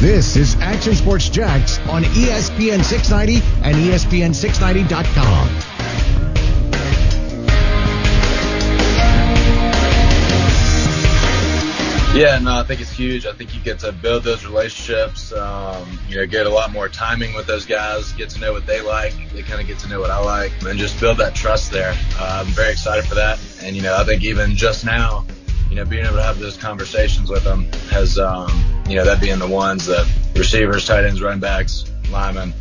This is Action Sports Jax on ESPN 690 and ESPN690.com. Yeah, no, I think it's huge. I think you get to build those relationships. Um, you know, get a lot more timing with those guys, get to know what they like. They kind of get to know what I like, and just build that trust there. Uh, I'm very excited for that. And you know, I think even just now, you know, being able to have those conversations with them has, um, you know, that being the ones that receivers, tight ends, running backs, linemen.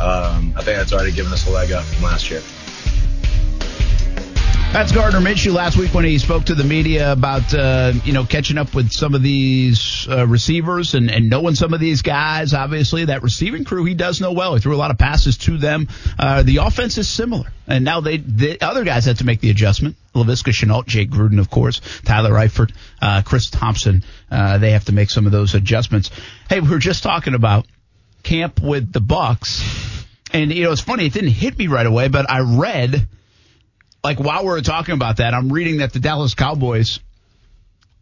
Um, I think that's already given us a leg up from last year. That's Gardner Minshew last week when he spoke to the media about uh, you know catching up with some of these uh, receivers and, and knowing some of these guys. Obviously, that receiving crew he does know well. He threw a lot of passes to them. Uh, the offense is similar, and now they the other guys had to make the adjustment. Laviska Shenault, Jay Gruden, of course, Tyler Eifert, uh, Chris Thompson. Uh, they have to make some of those adjustments. Hey, we were just talking about camp with the Bucks, and you know it's funny. It didn't hit me right away, but I read like while we're talking about that, I'm reading that the Dallas Cowboys.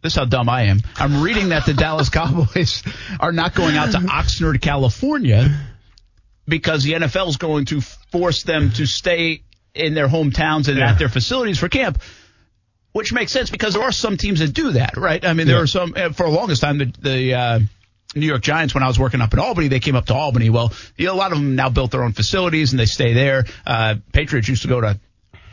This is how dumb I am. I'm reading that the Dallas Cowboys are not going out to Oxnard, California, because the NFL is going to force them to stay in their hometowns and yeah. at their facilities for camp. Which makes sense because there are some teams that do that, right? I mean, there yeah. are some for the longest time the, the uh, New York Giants when I was working up in Albany. They came up to Albany. Well, you know, a lot of them now built their own facilities and they stay there. Uh, Patriots used to go to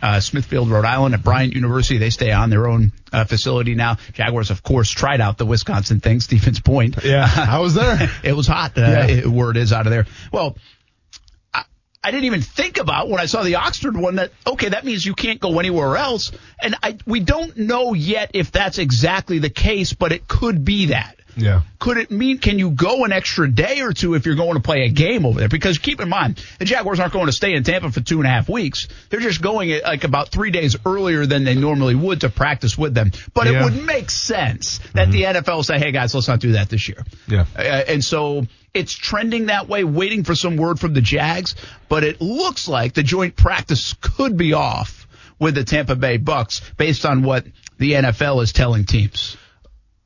uh, Smithfield, Rhode Island, at Bryant University. They stay on their own uh, facility now. Jaguars, of course, tried out the Wisconsin thing. Stevens Point. Yeah, I was there. it was hot. Uh, yeah. it, word is out of there. Well, I, I didn't even think about when I saw the Oxnard one that okay, that means you can't go anywhere else. And I, we don't know yet if that's exactly the case, but it could be that. Yeah. Could it mean can you go an extra day or two if you're going to play a game over there? Because keep in mind, the Jaguars aren't going to stay in Tampa for two and a half weeks. They're just going like about three days earlier than they normally would to practice with them. But yeah. it would make sense that mm-hmm. the NFL say, hey guys, let's not do that this year. Yeah. Uh, and so it's trending that way, waiting for some word from the Jags, but it looks like the joint practice could be off with the Tampa Bay Bucks based on what the NFL is telling teams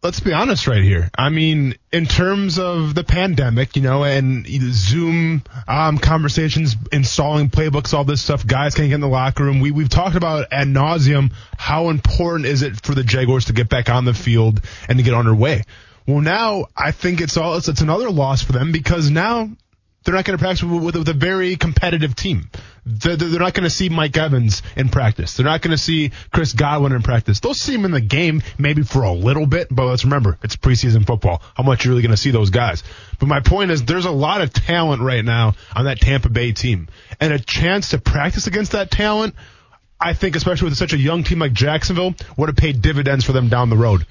let's be honest right here. I mean, in terms of the pandemic, you know, and Zoom um, conversations, installing playbooks, all this stuff, guys can't get in the locker room. We we've talked about ad nauseum how important is it for the Jaguars to get back on the field and to get underway. Well, now I think it's all it's, it's another loss for them because now they're not going to practice with, with, with, a very competitive team. They're, they're not going to see Mike Evans in practice. They're not going to see Chris Godwin in practice. They'll see him in the game maybe for a little bit, but let's remember, it's preseason football. How much are you really going to see those guys? But my point is, there's a lot of talent right now on that Tampa Bay team. And a chance to practice against that talent, I think, especially with such a young team like Jacksonville, would have paid dividends for them down the road.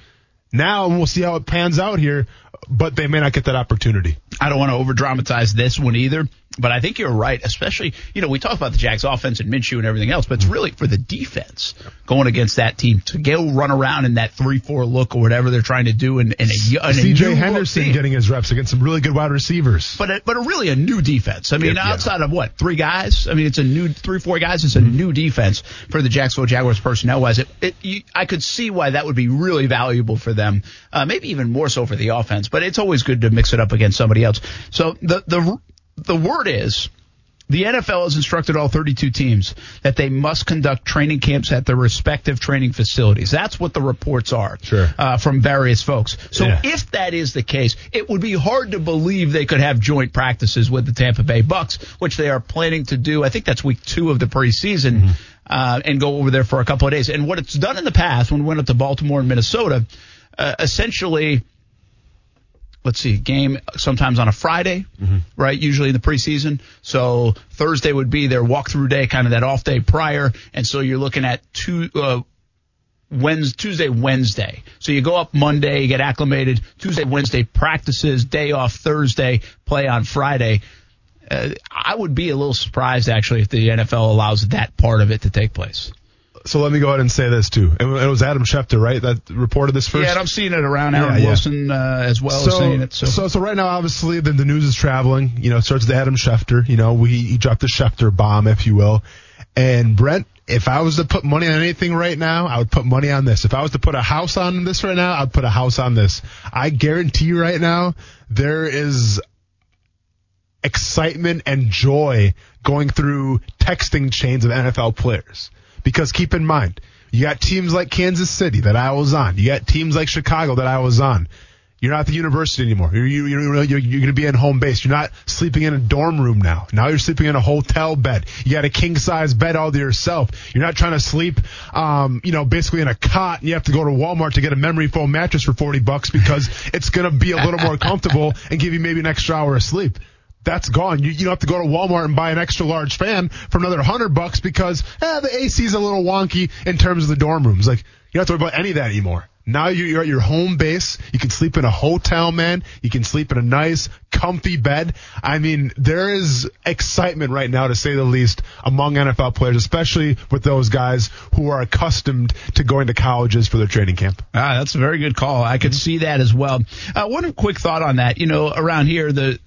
Now we'll see how it pans out here, but they may not get that opportunity. I don't want to over dramatize this one either, but I think you're right. Especially, you know, we talk about the Jags offense and Minshew and everything else, but it's really for the defense going against that team to go run around in that three-four look or whatever they're trying to do. And C.J. Henderson getting his reps against some really good wide receivers, but a, but a really a new defense. I mean, yeah, outside yeah. of what three guys? I mean, it's a new three, four guys. It's a mm-hmm. new defense for the Jacksonville Jaguars personnel wise. It, it you, I could see why that would be really valuable for them. Uh, maybe even more so for the offense, but it's always good to mix it up against somebody else. So the the the word is the NFL has instructed all 32 teams that they must conduct training camps at their respective training facilities. That's what the reports are sure. uh, from various folks. So yeah. if that is the case, it would be hard to believe they could have joint practices with the Tampa Bay Bucks, which they are planning to do. I think that's week two of the preseason. Mm-hmm. Uh, and go over there for a couple of days. And what it's done in the past when we went up to Baltimore and Minnesota, uh, essentially let's see, game sometimes on a Friday, mm-hmm. right? Usually in the preseason. So Thursday would be their walkthrough day, kind of that off day prior. And so you're looking at two, uh, Wednesday, Tuesday, Wednesday. So you go up Monday, you get acclimated. Tuesday, Wednesday practices, day off Thursday, play on Friday. Uh, I would be a little surprised actually if the NFL allows that part of it to take place. So let me go ahead and say this too. It was Adam Schefter, right, that reported this first. Yeah, and I'm seeing it around Aaron yeah, yeah. Wilson uh, as well so, as saying it. So. so, so right now, obviously, the, the news is traveling. You know, it starts with Adam Schefter. You know, we he dropped the Schefter bomb, if you will. And Brent, if I was to put money on anything right now, I would put money on this. If I was to put a house on this right now, I'd put a house on this. I guarantee you right now, there is excitement and joy going through texting chains of NFL players. Because keep in mind, you got teams like Kansas City that I was on. You got teams like Chicago that I was on. You're not at the university anymore. You're, you're, you're, you're, going to be in home base. You're not sleeping in a dorm room now. Now you're sleeping in a hotel bed. You got a king size bed all to yourself. You're not trying to sleep, um, you know, basically in a cot and you have to go to Walmart to get a memory foam mattress for 40 bucks because it's going to be a little more comfortable and give you maybe an extra hour of sleep that's gone. You, you don't have to go to Walmart and buy an extra large fan for another hundred bucks because eh, the AC is a little wonky in terms of the dorm rooms. Like you don't have to worry about any of that anymore. Now you're at your home base. You can sleep in a hotel, man. You can sleep in a nice, comfy bed. I mean, there is excitement right now, to say the least, among NFL players, especially with those guys who are accustomed to going to colleges for their training camp. Ah, that's a very good call. I could see that as well. Uh, one quick thought on that. You know, around here, the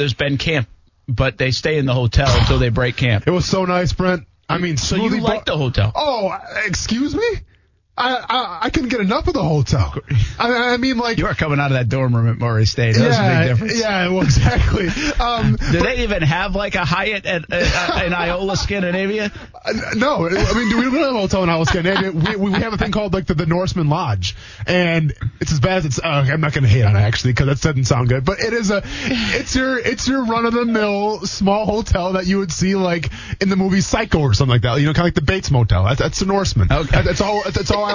there's been camp, but they stay in the hotel until they break camp. It was so nice, Brent. I mean, so you like the hotel? Oh, excuse me. I, I, I couldn't get enough of the hotel. I, I, mean, like you are coming out of that dorm room at Murray State. That yeah, a big difference. Yeah, well, exactly. Um, do they even have like a Hyatt at, uh, in Iola, Scandinavia? Uh, no, I mean, do we don't have a hotel in Iola, Scandinavia. We, we have a thing called like the, the Norseman Lodge, and it's as bad as it's. Uh, I'm not going to hate on it actually because that doesn't sound good, but it is a. It's your it's your run of the mill small hotel that you would see like in the movie Psycho or something like that. You know, kind of like the Bates Motel. That's, that's the Norseman. Okay. That's all. That's all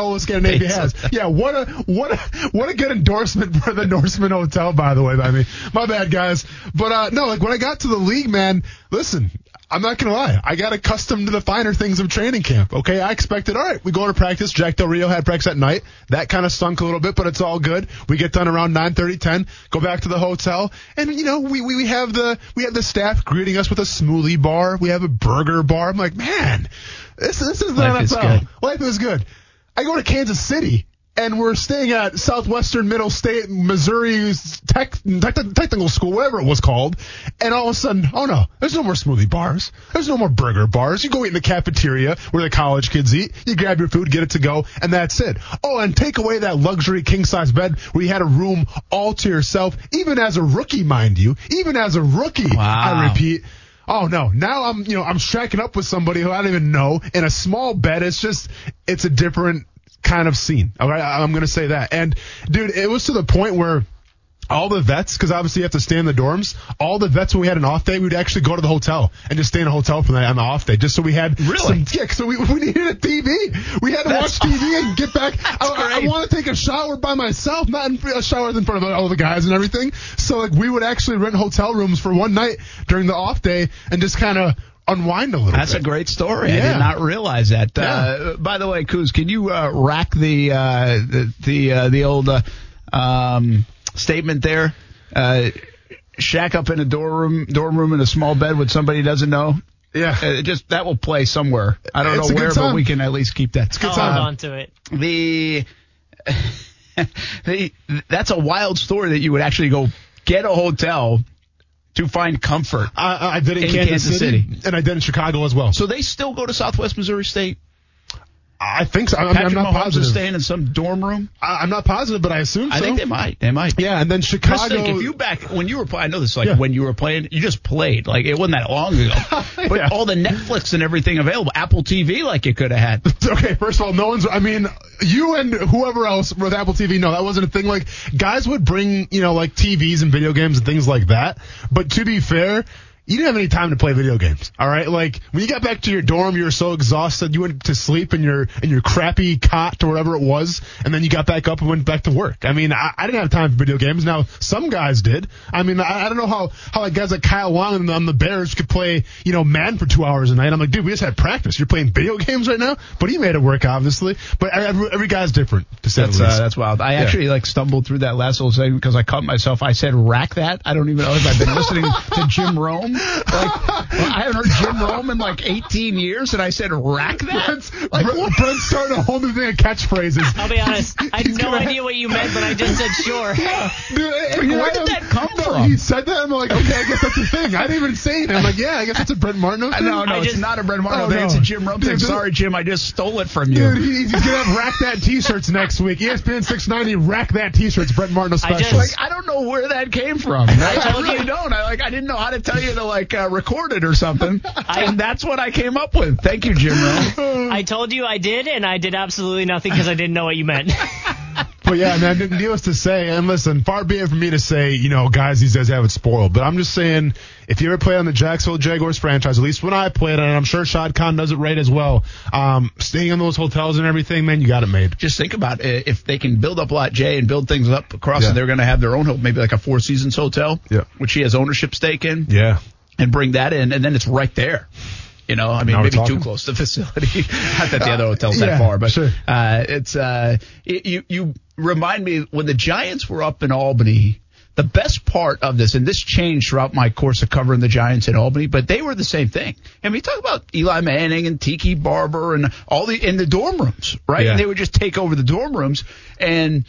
Has. Yeah, what a what a what a good endorsement for the Norseman Hotel, by the way. I mean, my bad, guys. But uh no, like when I got to the league, man, listen, I'm not gonna lie. I got accustomed to the finer things of training camp. Okay, I expected. All right, we go to practice. Jack Del Rio had practice at night. That kind of stunk a little bit, but it's all good. We get done around 9:30, 10. Go back to the hotel, and you know we we we have the we have the staff greeting us with a smoothie bar. We have a burger bar. I'm like, man, this this is the Life NFL. Is. Life is good. I go to Kansas City and we're staying at Southwestern Middle State, Missouri's tech, tech, technical school, whatever it was called. And all of a sudden, oh no, there's no more smoothie bars. There's no more burger bars. You go eat in the cafeteria where the college kids eat. You grab your food, get it to go, and that's it. Oh, and take away that luxury king size bed where you had a room all to yourself, even as a rookie, mind you, even as a rookie. Wow. I repeat. Oh no! Now I'm, you know, I'm striking up with somebody who I don't even know in a small bed. It's just, it's a different kind of scene. All right, I'm gonna say that. And dude, it was to the point where all the vets, because obviously you have to stay in the dorms. All the vets when we had an off day, we'd actually go to the hotel and just stay in a hotel for the night on the off day, just so we had really. Some, yeah, so we, we needed a TV. We had to That's, watch TV and get back. I, I want to take a shower by myself, not in a shower in front of all the guys and everything. So like we would actually rent hotel rooms for one night during the off day and just kind of unwind a little That's bit. a great story. Yeah. I did not realize that. Yeah. Uh, by the way, Kuz, can you uh, rack the uh, the the, uh, the old uh, um, statement there? Uh, shack up in a dorm room, dorm room in a small bed with somebody who doesn't know. Yeah, it just that will play somewhere. I don't it's know where, but we can at least keep that. It's good time. Hold on to it. The, the that's a wild story that you would actually go get a hotel to find comfort. I, I did in, in Kansas, Kansas City, City, and I did in Chicago as well. So they still go to Southwest Missouri State. I think so. I mean, I'm not Mahomes positive. Is staying in some dorm room. I, am not positive, but I assume so. I think they might. They might. Yeah, and then Chicago. Just think, if you back when you were playing, I know this like yeah. when you were playing, you just played. Like it wasn't that long ago. but yeah. all the Netflix and everything available, Apple TV, like you could have had. okay, first of all, no one's. I mean, you and whoever else with Apple TV, no, that wasn't a thing. Like guys would bring, you know, like TVs and video games and things like that. But to be fair you didn't have any time to play video games. All right, like when you got back to your dorm, you were so exhausted, you went to sleep in your in your crappy cot or whatever it was, and then you got back up and went back to work. I mean, I, I didn't have time for video games. Now some guys did. I mean, I, I don't know how how like guys like Kyle Long and on the Bears could play, you know, man for two hours a night. I'm like, dude, we just had practice. You're playing video games right now, but he made it work, obviously. But every, every guy's different. To say That's the uh, that's wild. I Yeah. actually like stumbled through that last little segment because I caught myself. I said rack that. I don't even know if I've been listening to Jim Rome. Like well, I haven't heard Jim Rome in like 18 years, and I said rack that. Brent's, Like Brent- what? Brent's starting a whole new thing of catchphrases. I'll be honest. I had no gonna- idea what you meant, but I just said sure. Dude, and Where did am- that come no, from? He said that. I'm like, okay, I guess that's the thing. I didn't even say it. I'm like, yeah, I guess that's a Brent Martineau Uh, thing. No, no, I it's not a Brent Martineau Oh, thing. no. It's a Jim Rome thing. Sorry, Jim, I just stole it from you. Dude, he- he's gonna have rack that t-shirts next week. ESPN 690 rack that t-shirts. Brent Martineau I special. just- like I don't know where that came from. I, I told really you. don't. I like I didn't know how to tell you to like uh, record it or something, and that's what I came up with. Thank you, Jim Rome. I told you I did, and I did absolutely nothing because I didn't know what you meant. But yeah, man, needless to say, and listen, far be it from me to say, you know, guys, these guys have it spoiled. But I'm just saying, if you ever play on the Jacksonville Jaguars franchise, at least when I played, and I'm sure Shad Khan does it right as well, um, staying in those hotels and everything, man, you got it made. Just think about it. if they can build up Lot J and build things up across, Yeah. and they're going to have their own hotel, maybe like a Four Seasons hotel, Yeah. which he has ownership stake in, Yeah. And bring that in, and then it's right there. You know, I mean, Now maybe too close to the facility. Not that the other hotel's yeah, that far, but sure. uh, it's uh, it, you you remind me when the Giants were up in Albany. The best part of this, and this changed throughout my course of covering the Giants in Albany, but they were the same thing. I mean, talk about Eli Manning and Tiki Barber and all the in the dorm rooms, right? Yeah. And they would just take over the dorm rooms. And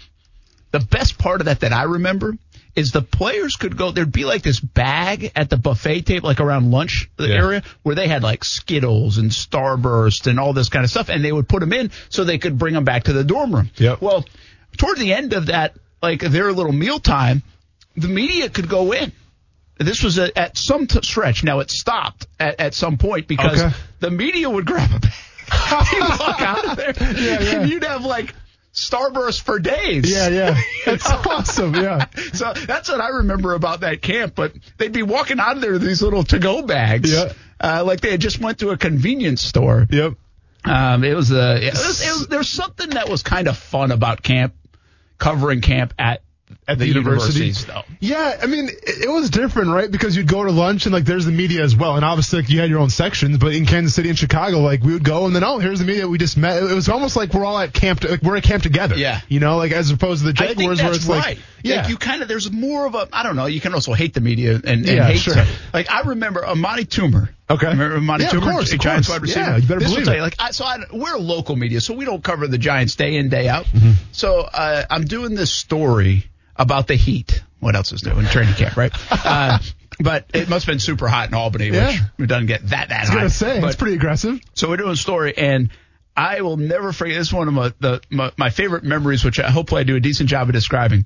the best part of that that I remember is the players could go. There'd be like this bag at the buffet table, like around lunch uh, Yeah. area, where they had like Skittles and Starburst and all this kind of stuff, and they would put them in so they could bring them back to the dorm room. Yep. Well, toward the end of that, like their little meal time, the media could go in. This was a, at some t- stretch. Now it stopped at, at some point because Okay. the media would grab a bag. You'd walk out of there, Yeah, yeah. and you'd have like Starburst for days. Yeah, yeah. It's awesome. Yeah. So that's what I remember about that camp. But they'd be walking out of there with these little to-go bags, Yeah. uh, like they had just went to a convenience store. Yep. Um, it was a. It was, it was, there's something that was kind of fun about camp, covering camp at At the, the, university. universities, though. Yeah, I mean, it, it was different, right? Because you'd go to lunch and like there's the media as well, and obviously like, you had your own sections. But in Kansas City and Chicago, like we would go and then oh, here's the media we just met. It was almost like we're all at camp. Like we're at camp together. Yeah. you know, like as opposed to the Jaguars where it's right. like yeah, Like you kind of there's more of a I don't know. You can also hate the media and, and Yeah, hate sure. like I remember Amani Toomer. Okay. remember Amani Yeah, of course, of Giants course. wide receiver. Yeah, you better this believe it. you, like I, so I, we're local media, so we don't cover the Giants day in day out. Mm-hmm. So uh, I'm doing this story about the Heat. What else is new in training camp, right? uh, but it must have been super hot in Albany, Yeah. which it doesn't get that that I was hot. gonna say but, it's pretty aggressive. so we're doing a story, and I will never forget. This is one of my, the, my, my favorite memories, which I hopefully I do a decent job of describing.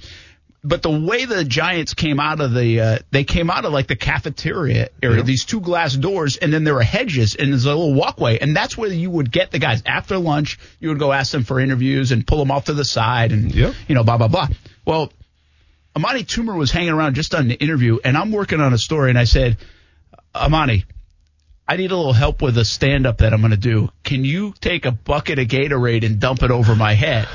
But the way the Giants came out of the, uh, they came out of like the cafeteria area, Yep. these two glass doors, and then there were hedges, and there's a little walkway, and that's where you would get the guys after lunch. You would go ask them for interviews and pull them off to the side, and Yep. you know, blah blah blah. Well, Amani Toomer was hanging around just on the interview, and I'm working on a story, and I said, Amani, I need a little help with a stand up that I'm going to do. Can you take a bucket of Gatorade and dump it over my head?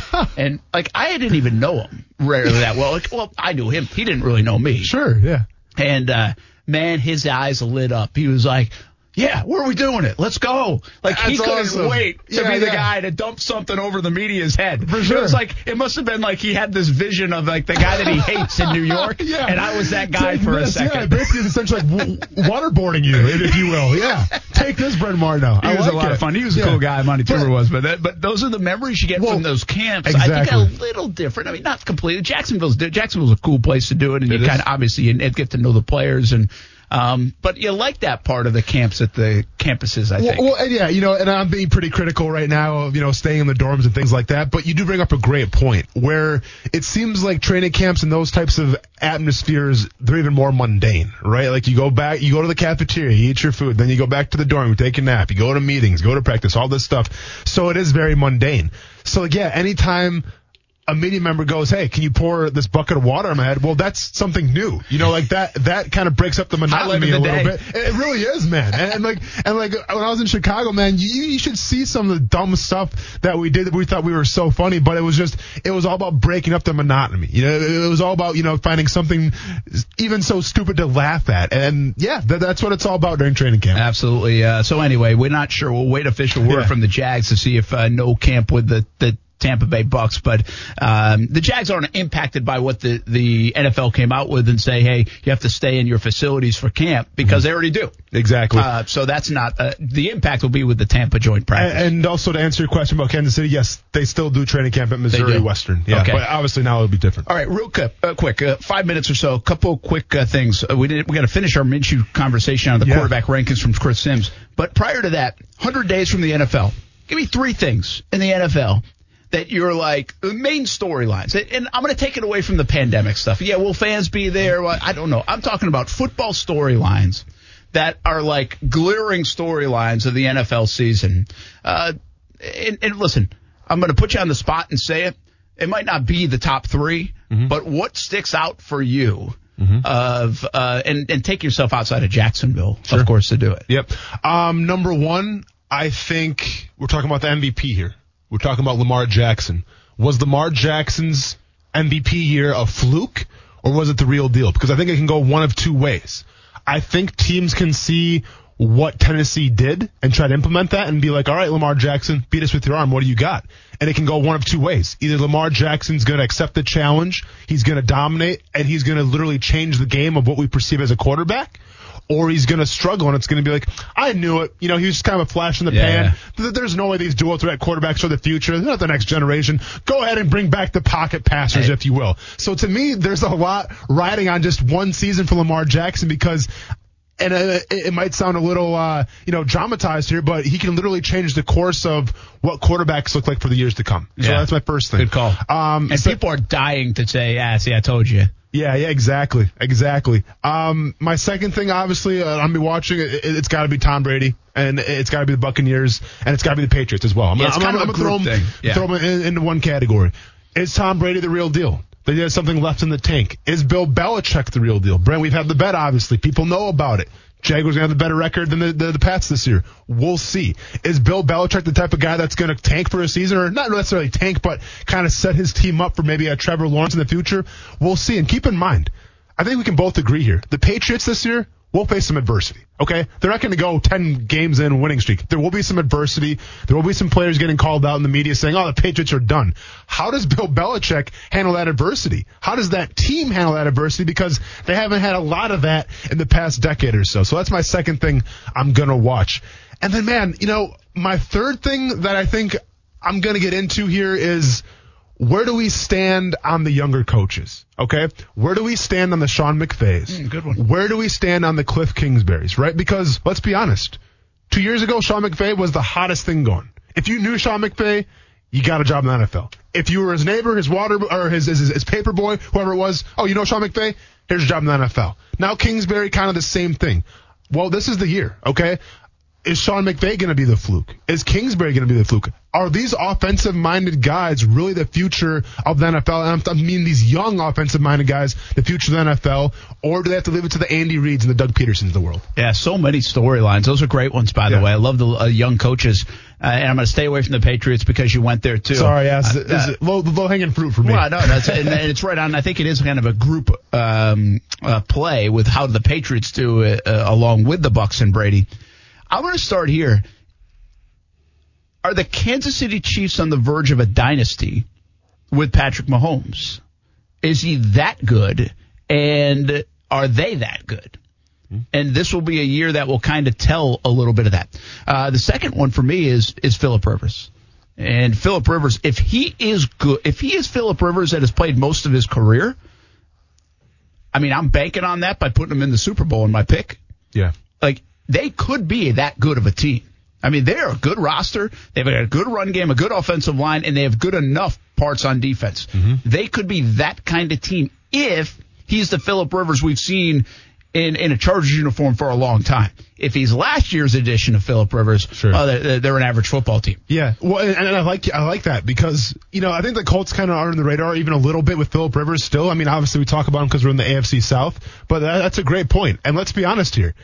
and like I didn't even know him rarely that well. Like, well, I knew him. He didn't really know me. Sure, yeah. And uh man, his eyes lit up. He was like, "Yeah, where are we doing it? Let's go!" Like he That's couldn't awesome. wait to Yeah, be the yeah. guy to dump something over the media's head. For It was like it must have been like he had this vision of like the guy that he hates in New York, Yeah. and I was that guy Take for a this, Yeah, second. basically, it's essentially like waterboarding you, if you will. Yeah. Take this, Brent Martineau. He I was like a lot it. of fun. He was a Yeah. cool guy, Monty But- was. But that, but those are the memories you get Well, from those camps. I think a little different. I mean, not completely. Jacksonville's Jacksonville's a cool place to do it, and It you is. kind of obviously you get to know the players and. Um, but you like that part of the camps at the campuses, I think. well, and yeah, you know, and I'm being pretty critical right now of, you know, staying in the dorms and things like that, but you do bring up a great point where it seems like training camps and those types of atmospheres, they're even more mundane, right? Like you go back, you go to the cafeteria, you eat your food, then you go back to the dorm, you take a nap, you go to meetings, go to practice, all this stuff. So it is very mundane. So yeah, anytime a media member goes, "Hey, can you pour this bucket of water on my head?" Well, that's something new. You know, like that that kind of breaks up the monotony of a little day. bit. It really is, man. And, and like and like when I was in Chicago, man, you, you should see some of the dumb stuff that we did that we thought we were so funny, but it was just it was all about breaking up the monotony. You know, it was all about you know finding something even so stupid to laugh at. And yeah, that, that's what it's all about during training camp. Absolutely. Uh, so anyway, we're not sure. We'll wait official word Yeah. from the Jags to see if uh, no camp with the the. Tampa Bay Bucks, but um, the Jags aren't impacted by what the, the NFL came out with and say, hey, you have to stay in your facilities for camp because they already do. Exactly. Uh, so that's not uh, the impact will be with the Tampa joint practice. And, and also to answer your question about Kansas City, yes, they still do training camp at Missouri. Western. Yeah, Okay. but obviously now it'll be different. All right, real quick, uh, quick, uh, five minutes or so. A couple quick uh, things. Uh, we did, we got to finish our Minshew conversation on the Yeah. quarterback rankings from Chris Simms. But prior to that, hundred days from the NFL. Give me three things in the NFL that you're like main storylines. And- I'm going to take it away from the pandemic stuff. Yeah, will fans be there? Well, I don't know. I'm talking about football storylines that are like glaring storylines of the NFL season. Uh, and, and listen, I'm going to put you on the spot and say it. It might not be the top 3 but what sticks out for you? Of uh, and and take yourself outside of Jacksonville, of course, to do it. Yep. Um, number one, I think we're talking about the MVP here. We're talking about Lamar Jackson. Was Lamar Jackson's MVP year a fluke or was it the real deal? Because I think it can go one of two ways. I think teams can see what Tennessee did and try to implement that and be like, all right, Lamar Jackson, beat us with your arm. What do you got? And it can go one of two ways. Either Lamar Jackson's going to accept the challenge, he's going to dominate, and he's going to literally change the game of what we perceive as a quarterback, or he's going to struggle and it's going to be like, I knew it. You know, he was just kind of a flash in the Yeah. pan. There's no way these dual threat quarterbacks are the future. They're not the next generation. Go ahead and bring back the pocket passers, Hey. if you will. So to me, there's a lot riding on just one season for Lamar Jackson because and uh, it, it might sound a little, uh, you know, dramatized here, but he can literally change the course of what quarterbacks look like for the years to come. So Yeah. that's my first thing. Good call. Um, and so- people are dying to say, "Ah, see, I told you." yeah, yeah, exactly, exactly. Um, my second thing, obviously, uh, I'm be watching. It, it's got to be Tom Brady, and it's got to be the Buccaneers, and it's got to be the Patriots as well. I'm Yeah, gonna, I'm, kind gonna- of I'm a gonna throw them. Yeah. throw them in, into one category. Is Tom Brady the real deal? He has something left in the tank. Is Bill Belichick the real deal? Brent, we've had the bet, obviously. People know about it. Jaguars gonna have the better record than the, the, the Pats this year. We'll see. Is Bill Belichick the type of guy that's gonna tank for a season, or not necessarily tank, but kind of set his team up for maybe a Trevor Lawrence in the future? We'll see. And keep in mind, I think we can both agree here. The Patriots this year will face some adversity. Okay, they're not going to go ten games in winning streak. There will be some adversity. There will be some players getting called out in the media saying, "Oh, the Patriots are done." How does Bill Belichick handle that adversity? How does that team handle that adversity? Because they haven't had a lot of that in the past decade or so. So that's my second thing I'm going to watch. And then, man, you know, my third thing that I think I'm going to get into here is where do we stand on the younger coaches? Okay. Where do we stand on the Sean McVays? Mm, good one. Where do we stand on the Cliff Kingsbury's, right? Because let's be honest. Two years ago, Sean McVay was the hottest thing going. If you knew Sean McVay, you got a job in the NFL. If you were his neighbor, his water, or his, his, his paper boy, whoever it was, oh, you know Sean McVay? Here's your job in the NFL. Now Kingsbury, kind of the same thing. Well, this is the year, okay? Is Sean McVay going to be the fluke? Is Kingsbury going to be the fluke? Are these offensive minded guys really the future of the NFL? And I'm- mean, these young offensive minded guys, the future of the NFL, or do they have to leave it to the Andy Reeds and the Doug Pedersons of the world? Yeah, so many storylines. Those are great ones, by the Yeah. way. I love the uh, young coaches, uh, and I'm going to stay away from the Patriots because you went there too. Sorry, yes, Uh, it low, low hanging fruit for me. Well, no, that's and, and it's right on. I think it is kind of a group um, uh, play with how the Patriots do it uh, along with the Bucks and Brady. I'm going to start here. Are the Kansas City Chiefs on the verge of a dynasty with Patrick Mahomes? Is he that good? And are they that good? And this will be a year that will kind of tell a little bit of that. Uh, the second one for me is is Philip Rivers. And Philip Rivers, if he is good, if he is Philip Rivers that has played most of his career, I mean, I'm banking on that by putting him in the Super Bowl in my pick. yeah. Like they could be that good of a team. I mean, they're a good roster. They've got a good run game, a good offensive line, and they have good enough parts on defense. They could be that kind of team if he's the Philip Rivers we've seen in, in a Chargers uniform for a long time. If he's last year's edition of Philip Rivers, Sure. uh, they're, they're an average football team. Yeah, well, and, and I like I like that because you know I think the Colts kind of are on the radar even a little bit with Philip Rivers still. I mean, obviously we talk about him because we're in the AFC South, but that, that's a great point. And let's be honest here,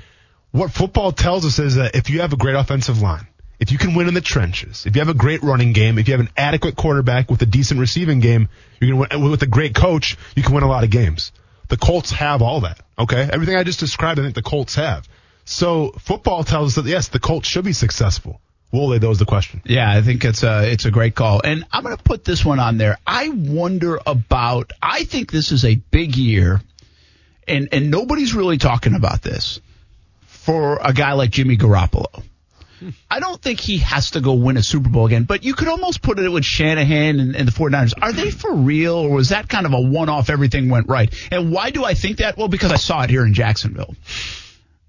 what football tells us is that if you have a great offensive line, if you can win in the trenches, if you have a great running game, if you have an adequate quarterback with a decent receiving game, you're gonna win, with a great coach, you can win a lot of games. The Colts have all that. Okay, everything I just described, I think the Colts have. So football tells us that yes, the Colts should be successful. Will they? That was the question. Yeah, I think it's a it's a great call, and I'm going to put this one on there. I wonder about. I think this is a big year, and and nobody's really talking about this for a guy like Jimmy Garoppolo. I don't think he has to go win a Super Bowl again, but you could almost put it with Shanahan and, and the 49ers. Are they for real, or was that kind of a one off, everything went right? And why do I think that? Well, because I saw it here in Jacksonville.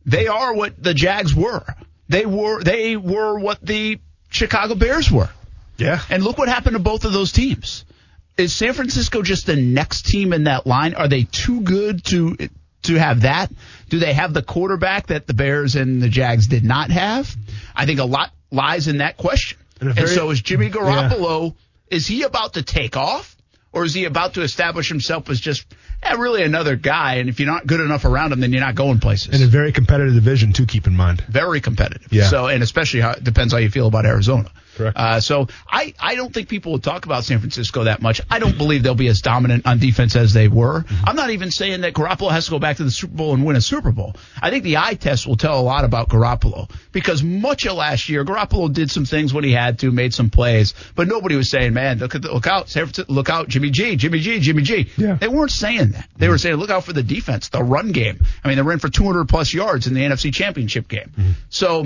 They are what the Jags were. They were they were what the Chicago Bears were. Yeah. And look what happened to both of those teams. Is San Francisco just the next team in that line? Are they too good to to have that? Do they have the quarterback that the Bears and the Jags did not have? I think a lot lies in that question. And a And, so is Jimmy Garoppolo, is he about to take off? Or is he about to establish himself as just eh, really another guy? And if you're not good enough around him, then you're not going places In a very competitive division, too, keep in mind. very competitive. Yeah. So, and especially how it depends how you feel about Arizona. Correct. Uh, so I, I don't think people will talk about San Francisco that much. I don't believe they'll be as dominant on defense as they were. Mm-hmm. I'm not even saying that Garoppolo has to go back to the Super Bowl and win a Super Bowl. I think the eye test will tell a lot about Garoppolo because much of last year, Garoppolo did some things when he had to, made some plays, but nobody was saying, man, look at the, look out, San Francisco, look out, Jimmy G, Jimmy G, Jimmy G. Yeah. They weren't saying that. They were saying, look out for the defense, the run game. I mean, they ran for 200 plus yards in the NFC Championship game. So,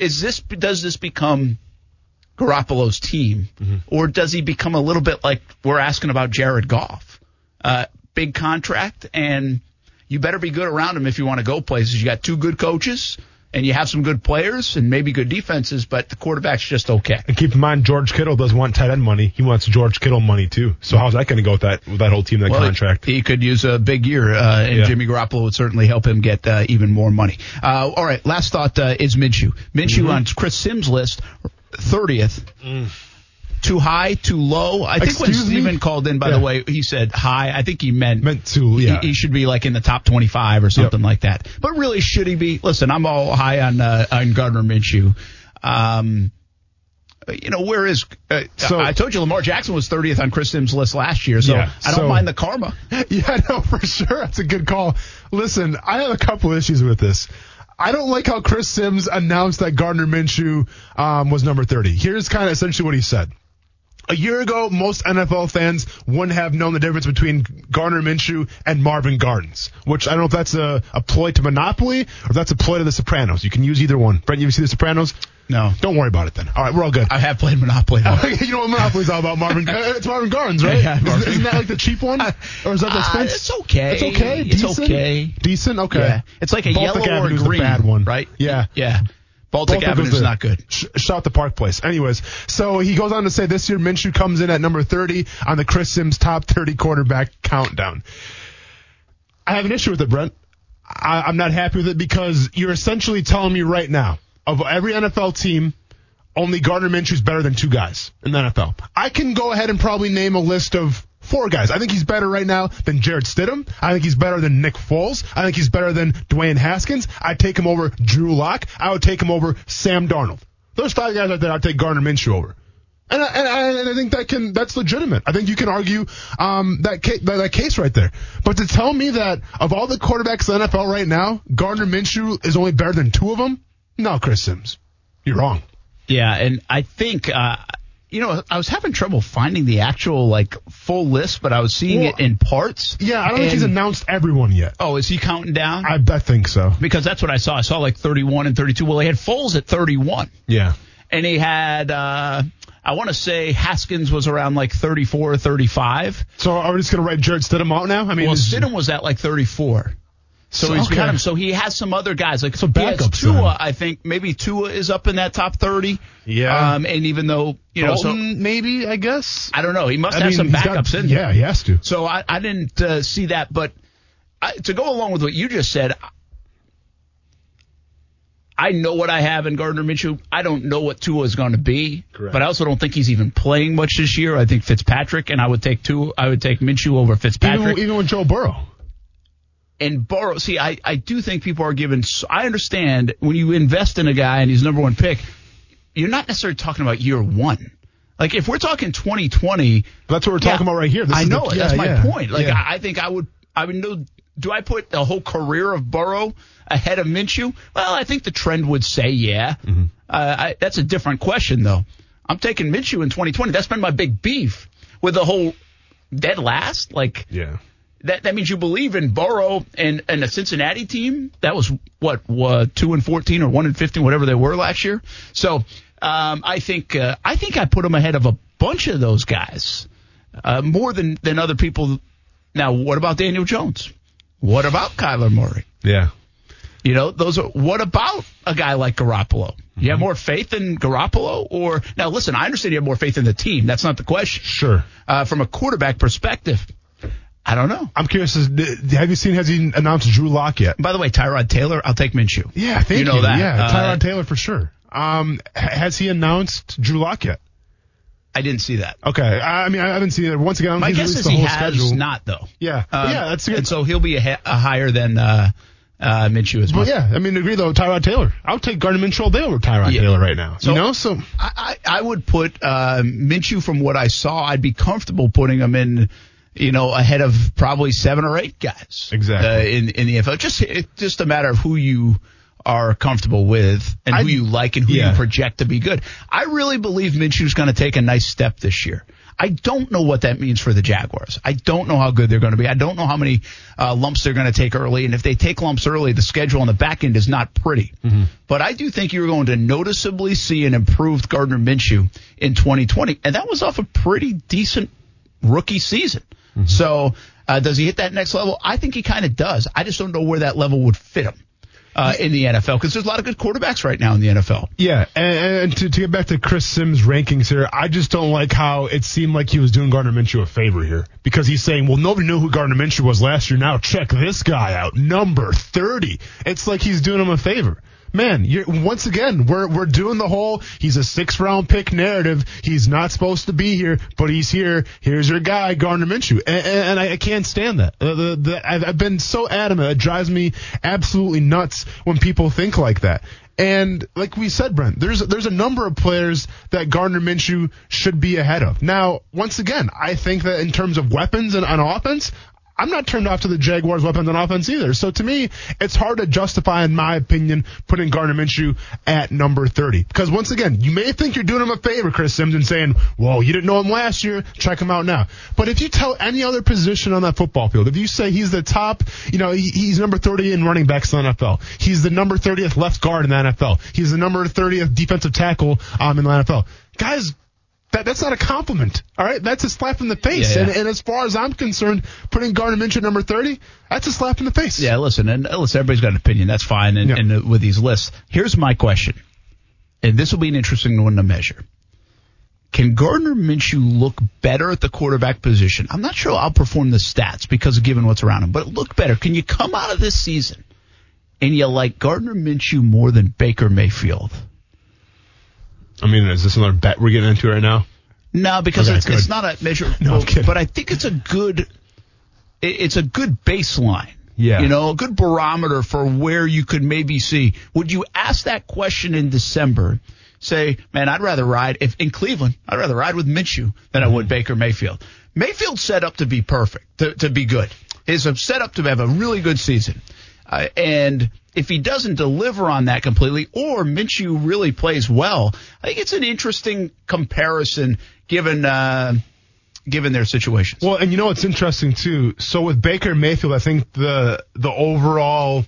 is this does this become Garoppolo's team, or does he become a little bit like we're asking about Jared Goff? Uh, big contract, and you better be good around him if you want to go places. You got two good coaches, and you have some good players and maybe good defenses, but the quarterback's just okay. And keep in mind, George Kittle doesn't want tight end money. He wants George Kittle money too. So how's that going to go with that with that whole team, that Well, contract? He could use a big year, uh, and Yeah. Jimmy Garoppolo would certainly help him get uh, even more money. Uh, all right, last thought uh, is Minshew. Minshew Mm-hmm. on Chris Simms' list, 30th. Too high, too low. I think when Mm. Excuse me? Steven called in, by Yeah. the way, he said high. I think he meant Meant to, he- yeah. He, should be like in the top 25 or something like that. But really, should he be? Listen, I'm all high on uh, on Gardner Minshew. Um, you know, where is? Uh, So- I told you Lamar Jackson was 30th on Chris Simms' list last year, so Yeah, I don't so- mind the karma. Yeah, no, for sure. That's a good call. Listen, I have a couple issues with this. I don't like how Chris Simms announced that Gardner Minshew um, was number 30. Here's kind of essentially what he said. A year ago, most NFL fans wouldn't have known the difference between Gardner Minshew and Marvin Gardens, which I don't know if that's a, a ploy to Monopoly or if that's a ploy to The Sopranos. You can use either one. Brent, you ever see The Sopranos? No. Don't worry about it then. All right, we're all good. I have played Monopoly. you know what Monopoly's all about, Marvin? Uh, It's Marvin Gardens, right? Yeah, Isn't- Marvin. Isn't that like the cheap one? Or is that the Uh, expensive? it's okay. It's okay. It's Decent? okay. Decent. Okay. Yeah. It's like a Baltic yellow or Avenue's green, the bad one, right? Yeah. Yeah. Baltic, Baltic Avenue is not good. Sh- shout the Park Place. Anyways, so he goes on to say this year Minshew comes in at number 30 on the Chris Simms top 30 quarterback countdown. I have an issue with it, Brent. I, I'm not happy with it because you're essentially telling me right now of every NFL team, only Gardner Minshew's better than two guys in the NFL. I can go ahead and probably name a list of four guys. I think he's better right now than Jarrett Stidham. I think he's better than Nick Foles. I think he's better than Dwayne Haskins. I'd take him over Drew Lock. I would take him over Sam Darnold. Those five guys right there, I'd take Gardner Minshew over. And I, and, I, and I think that can that's legitimate. I think you can argue um, that, ca- that that case right there. But to tell me that of all the quarterbacks in the NFL right now, Gardner Minshew is only better than two of them, no, Chris Simms, you're wrong. Yeah, and I think uh, you know I was having trouble finding the actual like full list, but I was seeing Well, it in parts. Yeah, I don't think he's announced everyone yet. Oh, is he counting down? I, I think so. because that's what I saw. I saw like 31 and 32. Well, he had Foles at 31, Yeah. and he had uh, I want to say Haskins was around like 34 or 35. So are we just gonna write Jarrett Stidham out now? I mean, Well, Stidham was at like 34. So So- he's okay. got him. So he has some other guys like So has Tua. then. I think maybe Tua is up in that top 30. Yeah. Um, and even though you know, so maybe I guess. I don't know. He must I have mean, some he's got- backups in there. Yeah, he has to. So I, I didn't uh, see that, but I, to go along with what you just said, I know what I have in Gardner Minshew. I don't know what Tua is going to be, Correct. but I also don't think he's even playing much this year. I think Fitzpatrick, and I would take Tua. I would take Minshew over Fitzpatrick. Even, even with Joe Burrow. And Burrow. see, I, I do think people are given. I understand when you invest in a guy and he's number one pick, you're not necessarily talking about year one. Like if we're talking 2020, That's what we're yeah, talking about right here. This I is the- know it. yeah, That's my yeah, point. Like. I, I think I would. I would know. Do I put the whole career of Burrow ahead of Minshew? Well, I think the trend would say yeah. Mm-hmm. Uh, I, that's a different question though. I'm taking Minshew in 2020. That's been my big beef with the whole dead last. Like Yeah. That that means you believe in Burrow and and a Cincinnati team that was what uh, two and fourteen or one and fifteen, whatever they were last year. So um, I think uh, I think I put them ahead of a bunch of those guys uh, more than than other people. Now, what about Daniel Jones? What about Kyler Murray? Yeah. You know, those are. What about a guy like Garoppolo? You have more faith in Garoppolo, or now? Listen, I understand you have more faith in the team. That's not the question. Sure. Uh, from a quarterback perspective, I don't know. I'm curious. Is, have you seen? Has he announced Drew Lock yet? By the way, Tyrod Taylor, I'll take Minshew. Yeah, thank you know that. Yeah, Uh, Tyrod Taylor for sure. Um, has he announced Drew Lock yet? I didn't see that. Okay. I mean, I haven't seen it. Once again, My guess is he has schedule. not, though. Yeah. Um, yeah, that's good. And so he'll be a, ha- a higher than uh, uh, Minshew as well. But yeah, I mean, agree though. Tyrod Taylor. I'll take Gardner Minshew day over Tyrod Yeah. Taylor right now. So- you know, so I, I, I would put uh, Minshew from what I saw. I'd be comfortable putting him in, you know, ahead of probably seven or eight guys. Exactly. Uh, in in the NFL, just it's just a matter of who you are comfortable with and I- who you like and who yeah. you project to be good. I really believe Minshew's going to take a nice step this year. I don't know what that means for the Jaguars. I don't know how good they're going to be. I don't know how many uh, lumps they're going to take early. And if they take lumps early, the schedule on the back end is not pretty. But I do think you're going to noticeably see an improved Gardner Minshew in 2020. And that was off a pretty decent rookie season. So uh, does he hit that next level? I think he kind of does. I just don't know where that level would fit him. Uh, in the NFL, because there's a lot of good quarterbacks right now in the NFL. yeah. And, and to, to get back to Chris Simms' rankings here, I just don't like how it seemed like he was doing Gardner Minshew a favor here because he's saying, well, nobody knew who Gardner Minshew was last year. Now check this guy out, number 30. It's like he's doing him a favor. Man, once again, we're we're doing the whole he's a six round pick narrative. He's not supposed to be here, but he's here. Here's your guy, Gardner Minshew, and, and, and I, I can't stand that. Uh, the, the, I've, I've been so adamant. It drives me absolutely nuts when people think like that. And like we said, Brent, there's there's a number of players that Gardner Minshew should be ahead of. Now, once again, I think that in terms of weapons and on offense, I'm not turned off to the Jaguars' weapons on offense either. So to me, it's hard to justify, in my opinion, putting Gardner Minshew at number 30. Because once again, you may think you're doing him a favor, Chris Simms, and saying, "Well, you didn't know him last year, check him out now." But if you tell any other position on that football field, if you say he's the top, you know, he, he's number 30 in running backs in the NFL, he's the number 30th left guard in the NFL, he's the number 30th defensive tackle um, in the NFL, guys. That, that's not a compliment. All right, that's a slap in the face. Yeah, yeah. And, and as far as I'm concerned, putting Gardner Minshew number 30, that's a slap in the face. Yeah, listen, and listen, everybody's got an opinion. That's fine. And, Yeah. and uh, with these lists, here's my question, and this will be an interesting one to measure. Can Gardner Minshew look better at the quarterback position? I'm not sure I'll perform the stats because of given what's around him, but look better. Can you come out of this season and you like Gardner Minshew more than Baker Mayfield? I mean, is this another bet we're getting into right now? No, because Okay, it's, it's not a measure. No, I'm but- I think it's a good, it's a good baseline. Yeah. You know, a good barometer for where you could maybe see. Would you ask that question in December? Say, man, I'd rather ride if in Cleveland, I'd rather ride with Minshew than I would mm-hmm. Baker Mayfield. Mayfield's set up to be perfect, to, to be good. He's set up to have a really good season. Uh, and if he doesn't deliver on that completely, or Minshew really plays well, I think it's an interesting comparison given uh, given their situations. Well, and you know what's interesting too. So with Baker Mayfield, I think the the overall,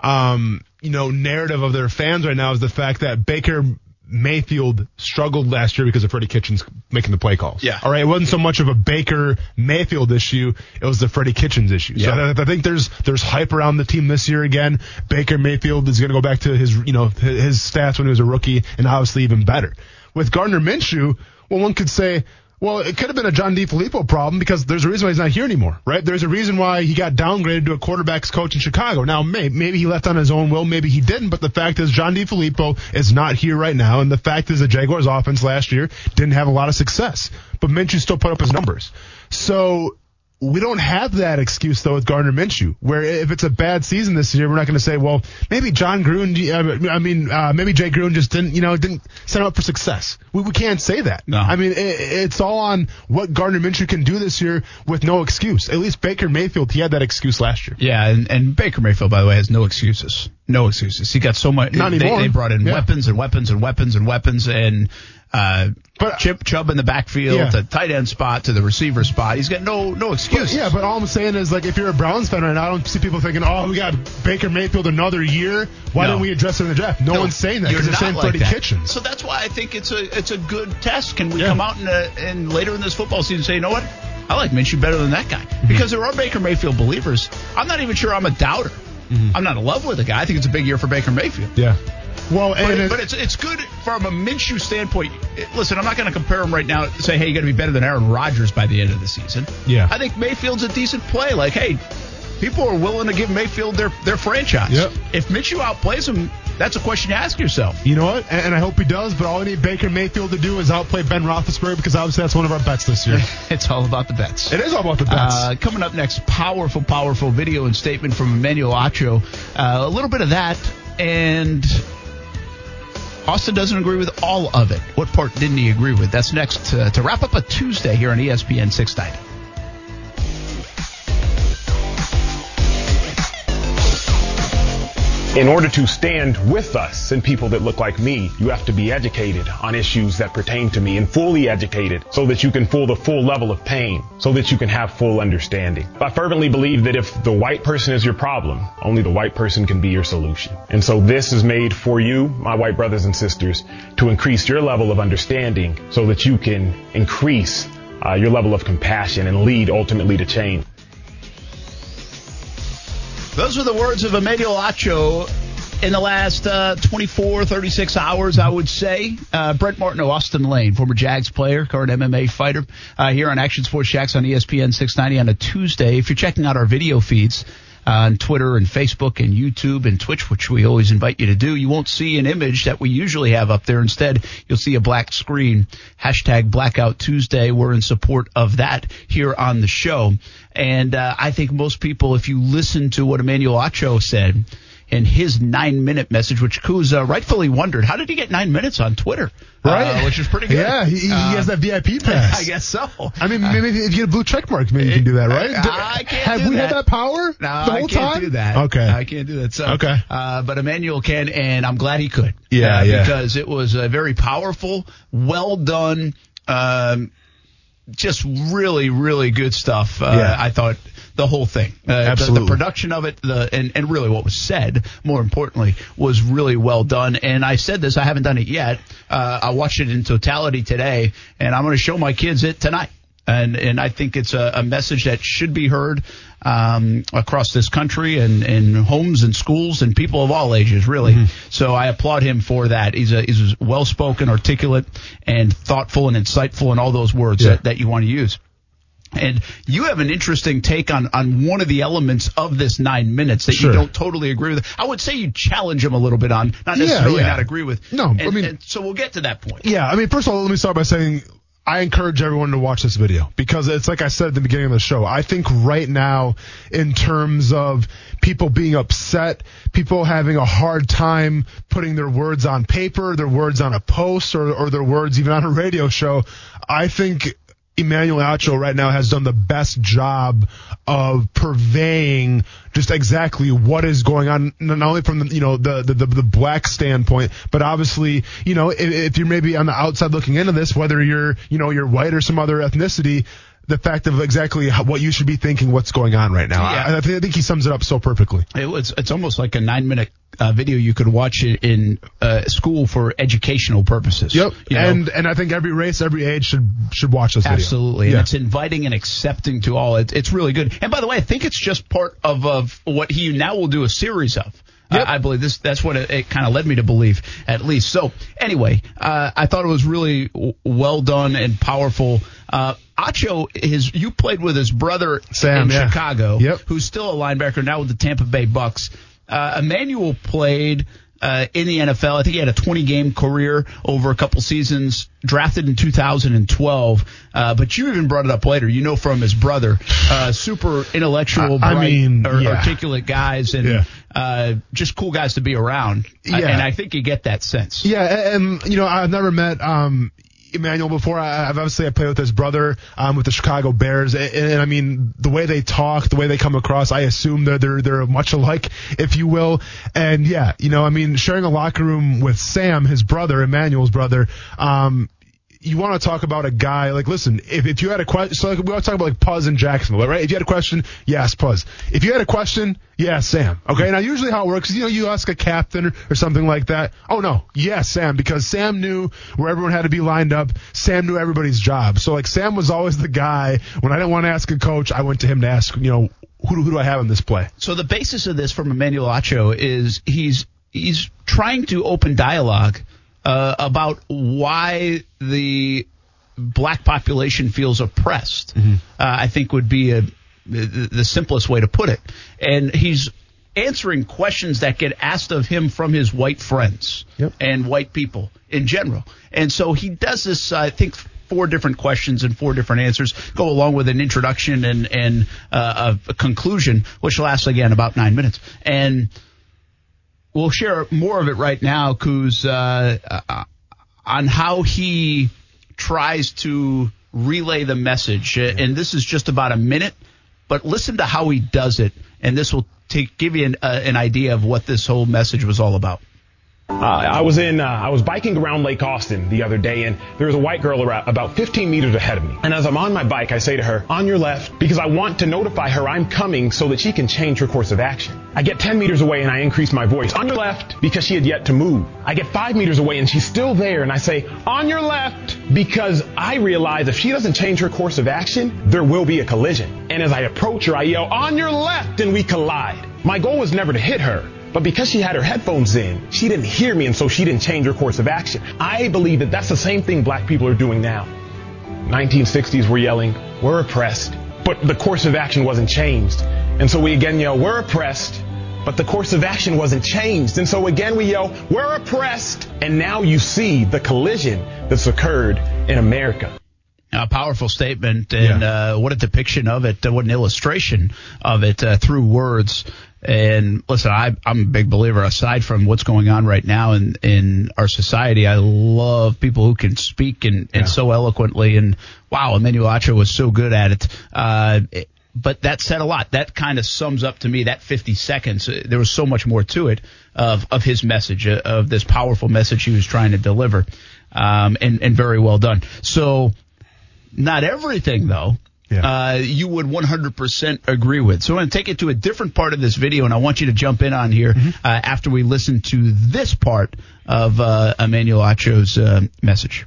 um, you know, narrative of their fans right now is the fact that Baker Mayfield struggled last year because of Freddie Kitchens making the play calls. Yeah. All right. It wasn't so much of a Baker Mayfield issue. It was the Freddie Kitchens issue. So Yeah. I, I think there's there's hype around the team this year again. Baker Mayfield is going to go back to his you know his stats when he was a rookie, and obviously even better. With Gardner Minshew, well, one could say. Well, it could have been a John DeFilippo problem because there's a reason why he's not here anymore, right? There's a reason why he got downgraded to a quarterbacks coach in Chicago. Now, may, maybe he left on his own will, maybe he didn't, but the fact is John DeFilippo is not here right now, and the fact is the Jaguars offense last year didn't have a lot of success, but Minshew still put up his numbers. So we don't have that excuse though with Gardner Minshew, where if it's a bad season this year, we're not going to say, well, maybe John Gruden, uh, I mean, uh, maybe Jay Gruden just didn't, you know, didn't set him up for success. We, we can't say that. No. I mean, it, it's all on what Gardner Minshew can do this year with no excuse. At least Baker Mayfield, he had that excuse last year. Yeah, and, and Baker Mayfield, by the way, has no excuses. No excuses. He got so much. Not they, anymore. they brought in Yeah. weapons and weapons and weapons and weapons and uh, But- Chip Chubb in the backfield, Yeah. the tight end spot to the receiver spot. He's got no no excuses. Yeah, but all I'm saying is, like, if you're a Browns fan right now, I don't see people thinking, oh, we got Baker Mayfield another year. Why No. didn't we address it in the draft? No, one's saying that You're not saying like that. Kitchens. So that's why I think it's a it's a good test. Can we Yeah. come out in, a, in later in this football season and say, you know what? I like Minshew better than that guy Mm-hmm. because there are Baker Mayfield believers. I'm not even sure I'm a doubter. I'm not in love with the guy. I think it's a big year for Baker Mayfield. Mm-hmm. Yeah. Well, and But, it- but it's it's good from a Minshew standpoint. Listen, I'm not going to compare him right now. and Say, hey, you got to be better than Aaron Rodgers by the end of the season. Yeah. I think Mayfield's a decent play. Like, hey, people are willing to give Mayfield their their franchise. Yep. If Minshew outplays him, that's a question you ask yourself. You know what? And, and I hope he does, but all I need Baker Mayfield to do is outplay Ben Roethlisberger because obviously that's one of our bets this year. It's all about the bets. it is all about the bets. Uh, coming up next, powerful, powerful video and statement from Emmanuel Acho. Uh, a little bit of that, and Austen doesn't agree with all of it. What part didn't he agree with? That's next uh, to wrap up a Tuesday here on ESPN 690. In order to stand with us and people that look like me, you have to be educated on issues that pertain to me and fully educated so that you can feel the full level of pain, so that you can have full understanding. I fervently believe that if the white person is your problem, only the white person can be your solution. And so this is made for you, my white brothers and sisters, to increase your level of understanding so that you can increase uh, your level of compassion and lead ultimately to change. Those were the words of Emmanuel Acho in the last uh, 24, 36 hours, I would say. Uh, Brent Martineau, Austen Lane, former Jags player, current MMA fighter, uh, here on Action Sports Jax on ESPN 690 on a Tuesday. If you're checking out our video feeds, uh, on Twitter and Facebook and YouTube and Twitch, which we always invite you to do. You won't see an image that we usually have up there. Instead, you'll see a black screen. Hashtag Blackout Tuesday. We're in support of that here on the show. And uh, I think most people, if you listen to what Emmanuel Acho said in his nine minute message, which Kuz uh, rightfully wondered, how did he get nine minutes on Twitter? Right. Uh, which is pretty good. Yeah, he, he Uh, has that VIP pass. I guess so. I mean, maybe if you get a blue check mark, maybe you can do that, right? I can't Have do we that. had that power No, the I can't time? do that. Okay. I can't do that. So, Okay. Uh, but Emmanuel can, and I'm glad he could. Yeah, Uh, yeah. Because it was a very powerful, well done, um, just really, really good stuff. Uh, Yeah. I thought the whole thing, uh, the- The, production of it, the and, and really what was said, more importantly, was really well done. And I said this, I haven't done it yet. Uh, I watched it in totality today, and I'm going to show my kids it tonight. And and I think it's a, a message that should be heard um, across this country and in homes and schools and people of all ages, really. So I applaud him for that. He's a he's well spoken, articulate, and thoughtful and insightful, and all those words Yeah. that, that you want to use. And you have an interesting take on, on one of the elements of this nine minutes that Sure. you don't totally agree with. I would say you challenge him a little bit on, not Yeah, necessarily yeah. not agree with. No, and, I mean- so we'll get to that point. Yeah, I mean, first of all, let me start by saying I encourage everyone to watch this video because it's like I said at the beginning of the show. I think right now, in terms of people being upset, people having a hard time putting their words on paper, their words on a post, or, or their words even on a radio show, I think Emmanuel Acho right now has done the best job of purveying just exactly what is going on, not only from the you know the the, the, the black standpoint, but obviously you know if, if you're maybe on the outside looking into this, whether you're you know you're white or some other ethnicity. The fact of exactly how, what you should be thinking, what's going on right now. Yeah. I, I, think, he sums it up so perfectly. It was, it's almost like a nine minute uh, video you could watch it in uh, school for educational purposes. Yep. You know? And and I think every race, every age should should watch this video. Absolutely. And Yeah. it's inviting and accepting to all. It, it's really good. And by the way, I think it's just part of, of what he now will do a series of. Yep. I, I believe this. That's what it, it kind of led me to believe, at least. So anyway, uh, I thought it was really w- well done and powerful Uh, Acho, his you played with his brother Sam, in yeah. Chicago, Yep. who's still a linebacker now with the Tampa Bay Bucks. Uh, Emmanuel played uh, in the NFL. I think he had a 20 game career over a couple seasons, drafted in 2012. Uh, but you even brought it up later. You know from his brother, uh, super intellectual, I- I mean, ar- yeah. articulate guys, and Yeah. uh, just cool guys to be around. Yeah. and I think you get that sense. Yeah, and, and, you know, I've never met um Emmanuel before. I, I've obviously I played with his brother um, with the Chicago Bears, and, and I mean the way they talk, the way they come across, I assume they're they're they're much alike, if you will. And yeah, you know, I mean, sharing a locker room with Sam, his brother, Emmanuel's brother. Um, you want to talk about a guy like listen if, if you had a question so like, we want to talk about like Poz and Jacksonville right if you had a question yes Poz. If you had a question yeah Sam okay? Now usually how it works is you know you ask a captain or, or something like that. Oh no yes Sam because Sam knew where everyone had to be lined up. Sam knew everybody's job. So like Sam was always the guy. When I didn't want to ask a coach I went to him to ask you know who do, who do I have in this play? So the basis of this from Emmanuel Acho is he's he's trying to open dialogue uh, about why the black population feels oppressed. Uh, I think would be a, the, the simplest way to put it, and he's answering questions that get asked of him from his white friends Yep. and white people in general. And so he does this, uh, I think, four different questions and four different answers go along with an introduction and, and uh, a, a conclusion, which lasts again about nine minutes. And we'll share more of it right now, Kuz, uh, uh, on how he tries to relay the message. Uh, And this is just about a minute, but listen to how he does it, and this will take give you an, uh, an idea of what this whole message was all about. Uh, I was in, uh, I was biking around Lake Austin the other day, and there was a white girl about 15 meters ahead of me. And as I'm on my bike, I say to her, "On your left," because I want to notify her I'm coming so that she can change her course of action. I get 10 meters away and I increase my voice, "On your left," because she had yet to move. I get five meters away and she's still there, and I say, "On your left," because I realize if she doesn't change her course of action, there will be a collision. And as I approach her, I yell, "On your left," and we collide. My goal was never to hit her. But because she had her headphones in, she didn't hear me and so she didn't change her course of action. I believe that that's the same thing black people are doing now. 1960s we're yelling, we're oppressed, but the course of action wasn't changed. And so we again yell, we're oppressed, but the course of action wasn't changed. And so again we yell, we're oppressed. And now you see the collision that's occurred in America. A powerful statement, and uh, what a depiction of it, uh, what an illustration of it uh, through words. And listen, I, I'm a big believer. Aside from what's going on right now in in our society, I love people who can speak and, and so eloquently. And wow, Emmanuel Acho was so good at it. Uh, it- but that said a lot. That kind of sums up to me that 50 seconds. Uh, There was so much more to it of of his message, uh, of this powerful message he was trying to deliver, um, and and very well done. So not everything, though, Yeah. uh, you would 100% agree with. So I'm going to take it to a different part of this video, and I want you to jump in on here uh, after we listen to this part of uh, Emmanuel Acho's uh, message.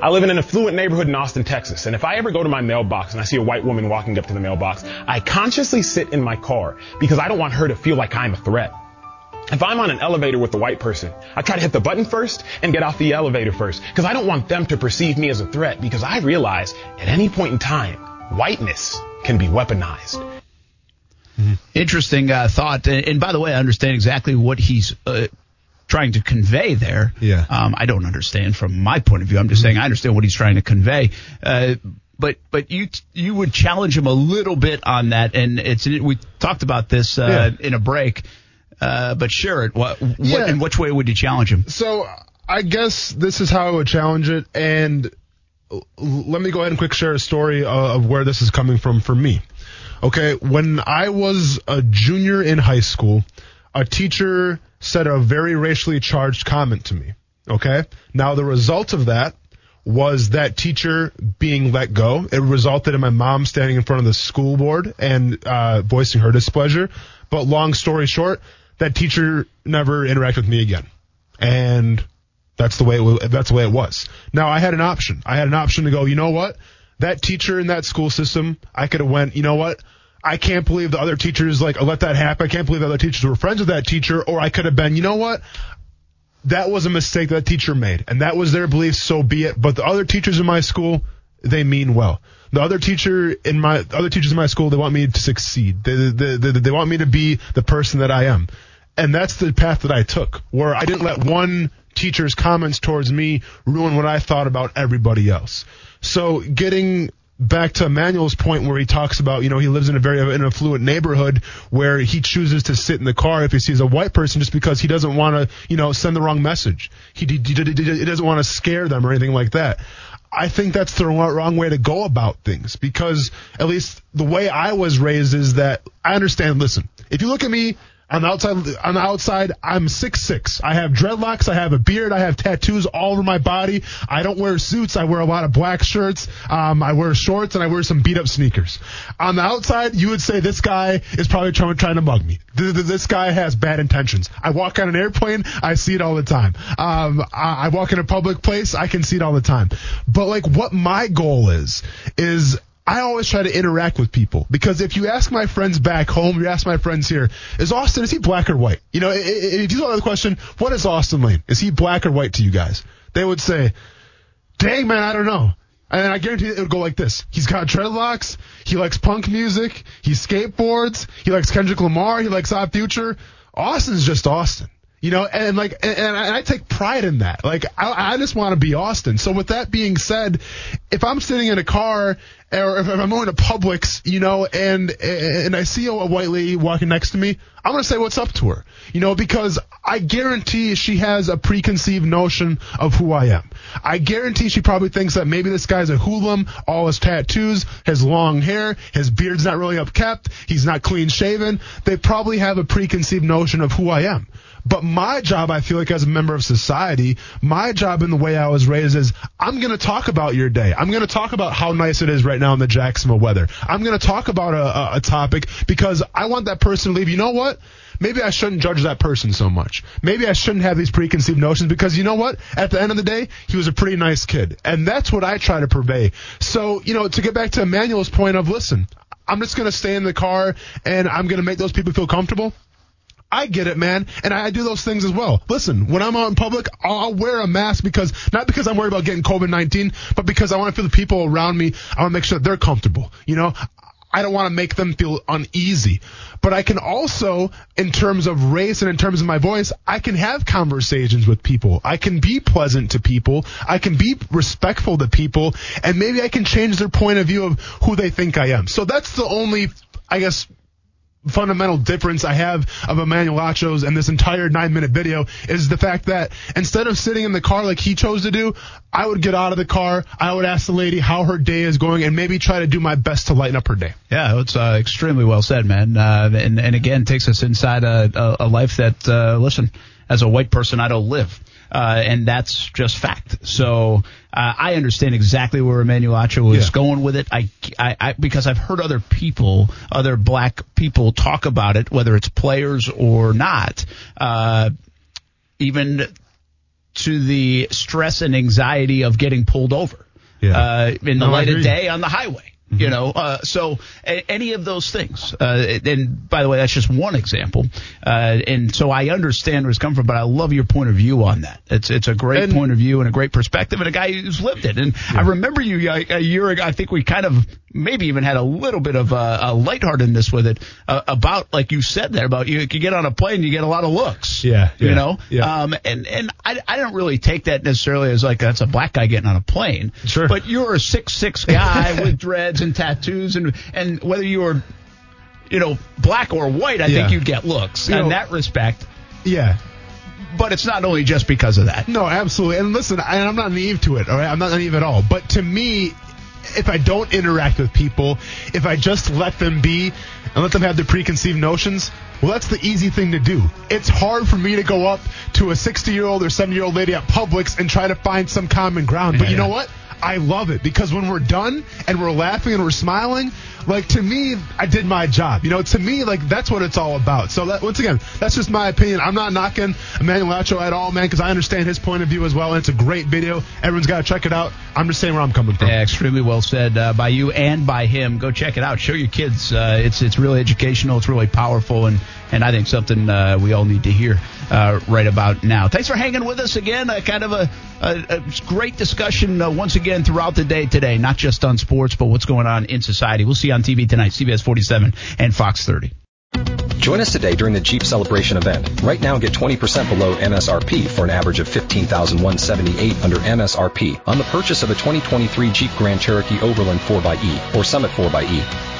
I live in an affluent neighborhood in Austin, Texas, and if I ever go to my mailbox and I see a white woman walking up to the mailbox, I consciously sit in my car because I don't want her to feel like I'm a threat. If I'm on an elevator with a white person, I try to hit the button first and get off the elevator first because I don't want them to perceive me as a threat because I realize at any point in time, whiteness can be weaponized. Interesting uh, thought. And, and by the way, I understand exactly what he's uh, trying to convey there. Yeah. Um, I don't understand from my point of view. I'm just saying I understand what he's trying to convey. Uh, but but you you would challenge him a little bit on that, and it's we talked about this uh, in a break. Uh, but share it. What, what Yeah. in which way would you challenge him? So I guess this is how I would challenge it, and let me go ahead and quick share a story uh, of where this is coming from for me. Okay, when I was a junior in high school, a teacher said a very racially charged comment to me. Okay, now the result of that was that teacher being let go. It resulted in my mom standing in front of the school board and uh, voicing her displeasure. But long story short, that teacher never interacted with me again and that's the way it, wa- that's the way it was. Now I had an option. I had an option to go. You know what? That teacher in that school system, I could have went. You know what? I can't believe the other teachers like let that happen. I can't believe the other teachers were friends with that teacher. Or I could have been. You know what? That was a mistake that teacher made, and that was their belief. So be it. But the other teachers in my school, they mean well. The other teacher in my other teachers in my school, they want me to succeed. They, they, they, they want me to be the person that I am. And that's the path that I took, where I didn't let one teacher's comments towards me ruin what I thought about everybody else. So getting back to Emmanuel's point where he talks about, you know, he lives in a very affluent neighborhood where he chooses to sit in the car if he sees a white person just because he doesn't want to, you know, send the wrong message. He, he, he doesn't want to scare them or anything like that. I think that's the wrong way to go about things because at least the way I was raised is that I understand. Listen, if you look at me on the outside, on the outside, I'm six six. I have dreadlocks. I have a beard. I have tattoos all over my body. I don't wear suits. I wear a lot of black shirts. Um, I wear shorts and I wear some beat up sneakers. On the outside, you would say this guy is probably trying, trying to mug me. This guy has bad intentions. I walk on an airplane. I see it all the time. Um, I walk in a public place. I can see it all the time. But like what my goal is, is I always try to interact with people because if you ask my friends back home, you ask my friends here, is Austen, is he black or white? You know, if you ask the question, what is Austen Lane? Is he black or white to you guys? They would say, dang man, I don't know. And I guarantee it would go like this. He's got dreadlocks. He likes punk music. He skateboards. He likes Kendrick Lamar. He likes Odd Future. Austen's just Austen. You know, and like, and, and I take pride in that. Like, I, I just want to be Austen. So with that being said, if I'm sitting in a car or if I'm going to Publix, you know, and and I see a white lady walking next to me, I'm gonna say what's up to her, you know, because I guarantee she has a preconceived notion of who I am. I guarantee she probably thinks that maybe this guy's a hoodlum, all his tattoos, his long hair, his beard's not really upkept, he's not clean shaven. They probably have a preconceived notion of who I am. But my job, I feel like as a member of society, my job in the way I was raised is I'm going to talk about your day. I'm going to talk about how nice it is right now in the Jacksonville weather. I'm going to talk about a, a, a topic because I want that person to leave. You know what? Maybe I shouldn't judge that person so much. Maybe I shouldn't have these preconceived notions because you know what? At the end of the day, he was a pretty nice kid. And that's what I try to purvey. So, you know, to get back to Emmanuel's point of listen, I'm just going to stay in the car and I'm going to make those people feel comfortable. I get it, man. And I do those things as well. Listen, when I'm out in public, I'll, I'll wear a mask because, not because I'm worried about getting COVID-19, but because I want to feel the people around me. I want to make sure they're comfortable. You know, I don't want to make them feel uneasy. But I can also, in terms of race and in terms of my voice, I can have conversations with people. I can be pleasant to people. I can be respectful to people. And maybe I can change their point of view of who they think I am. So that's the only, I guess, fundamental difference I have of Emmanuel Achos and this entire nine minute video is the fact that instead of sitting in the car like he chose to do, I would get out of the car. I would ask the lady how her day is going and maybe try to do my best to lighten up her day. Yeah, it's uh, extremely well said, man. Uh, and, and again, takes us inside a, a, a life that, uh, listen, as a white person, I don't live uh, and that's just fact. So uh, I understand exactly where Emmanuel Acho was yeah. going with it. I, I, I, because I've heard other people, other black people talk about it, whether it's players or not, uh, even to the stress and anxiety of getting pulled over yeah. uh, in the no, light of day on the highway. Mm-hmm. You know, uh, so a- any of those things. Uh, and by the way, that's just one example. Uh, and so I understand where it's come from, but I love your point of view on that. It's it's a great and, point of view and a great perspective, and a guy who's lived it. And yeah. I remember you a year ago. I think we kind of maybe even had a little bit of a, a lightheartedness with it uh, about, like you said there, about you, you get on a plane, you get a lot of looks. Yeah, yeah you know. Yeah. Um, and and I, I don't really take that necessarily as like that's a black guy getting on a plane. Sure. But you're a six six guy with dreads and tattoos, and and whether you were, you know, black or white, I yeah. think you'd get looks you in know, that respect. Yeah but it's not only just because of that. No, absolutely. And listen, I, am not naive to it. All right, I'm not naive at all. But to me, if I don't interact with people, if I just let them be and let them have their preconceived notions, well, that's the easy thing to do. It's hard for me to go up to a 60 year old or 70 year old lady at Publix and try to find some common ground. But you know what? I love it because when we're done and we're laughing and we're smiling, like to me, I did my job. You know, to me, like that's what it's all about. So that, once again, that's just my opinion. I'm not knocking Emmanuel Acho at all, man, because I understand his point of view as well, and it's a great video. Everyone's got to check it out. I'm just saying where I'm coming from. Yeah, extremely well said uh, by you and by him. Go check it out. Show your kids. Uh, it's it's really educational. It's really powerful, and and I think something uh, we all need to hear uh, right about now. Thanks for hanging with us again. kind of a, a, a great discussion uh, once again again throughout the day today, not just on sports, but what's going on in society. We'll see you on TV tonight, CBS 47 and Fox 30. Join us today during the Jeep Celebration event. Right now, get 20% below MSRP for an average of 15178 under MSRP on the purchase of a 2023 Jeep Grand Cherokee Overland 4xE or Summit 4xE.